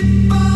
people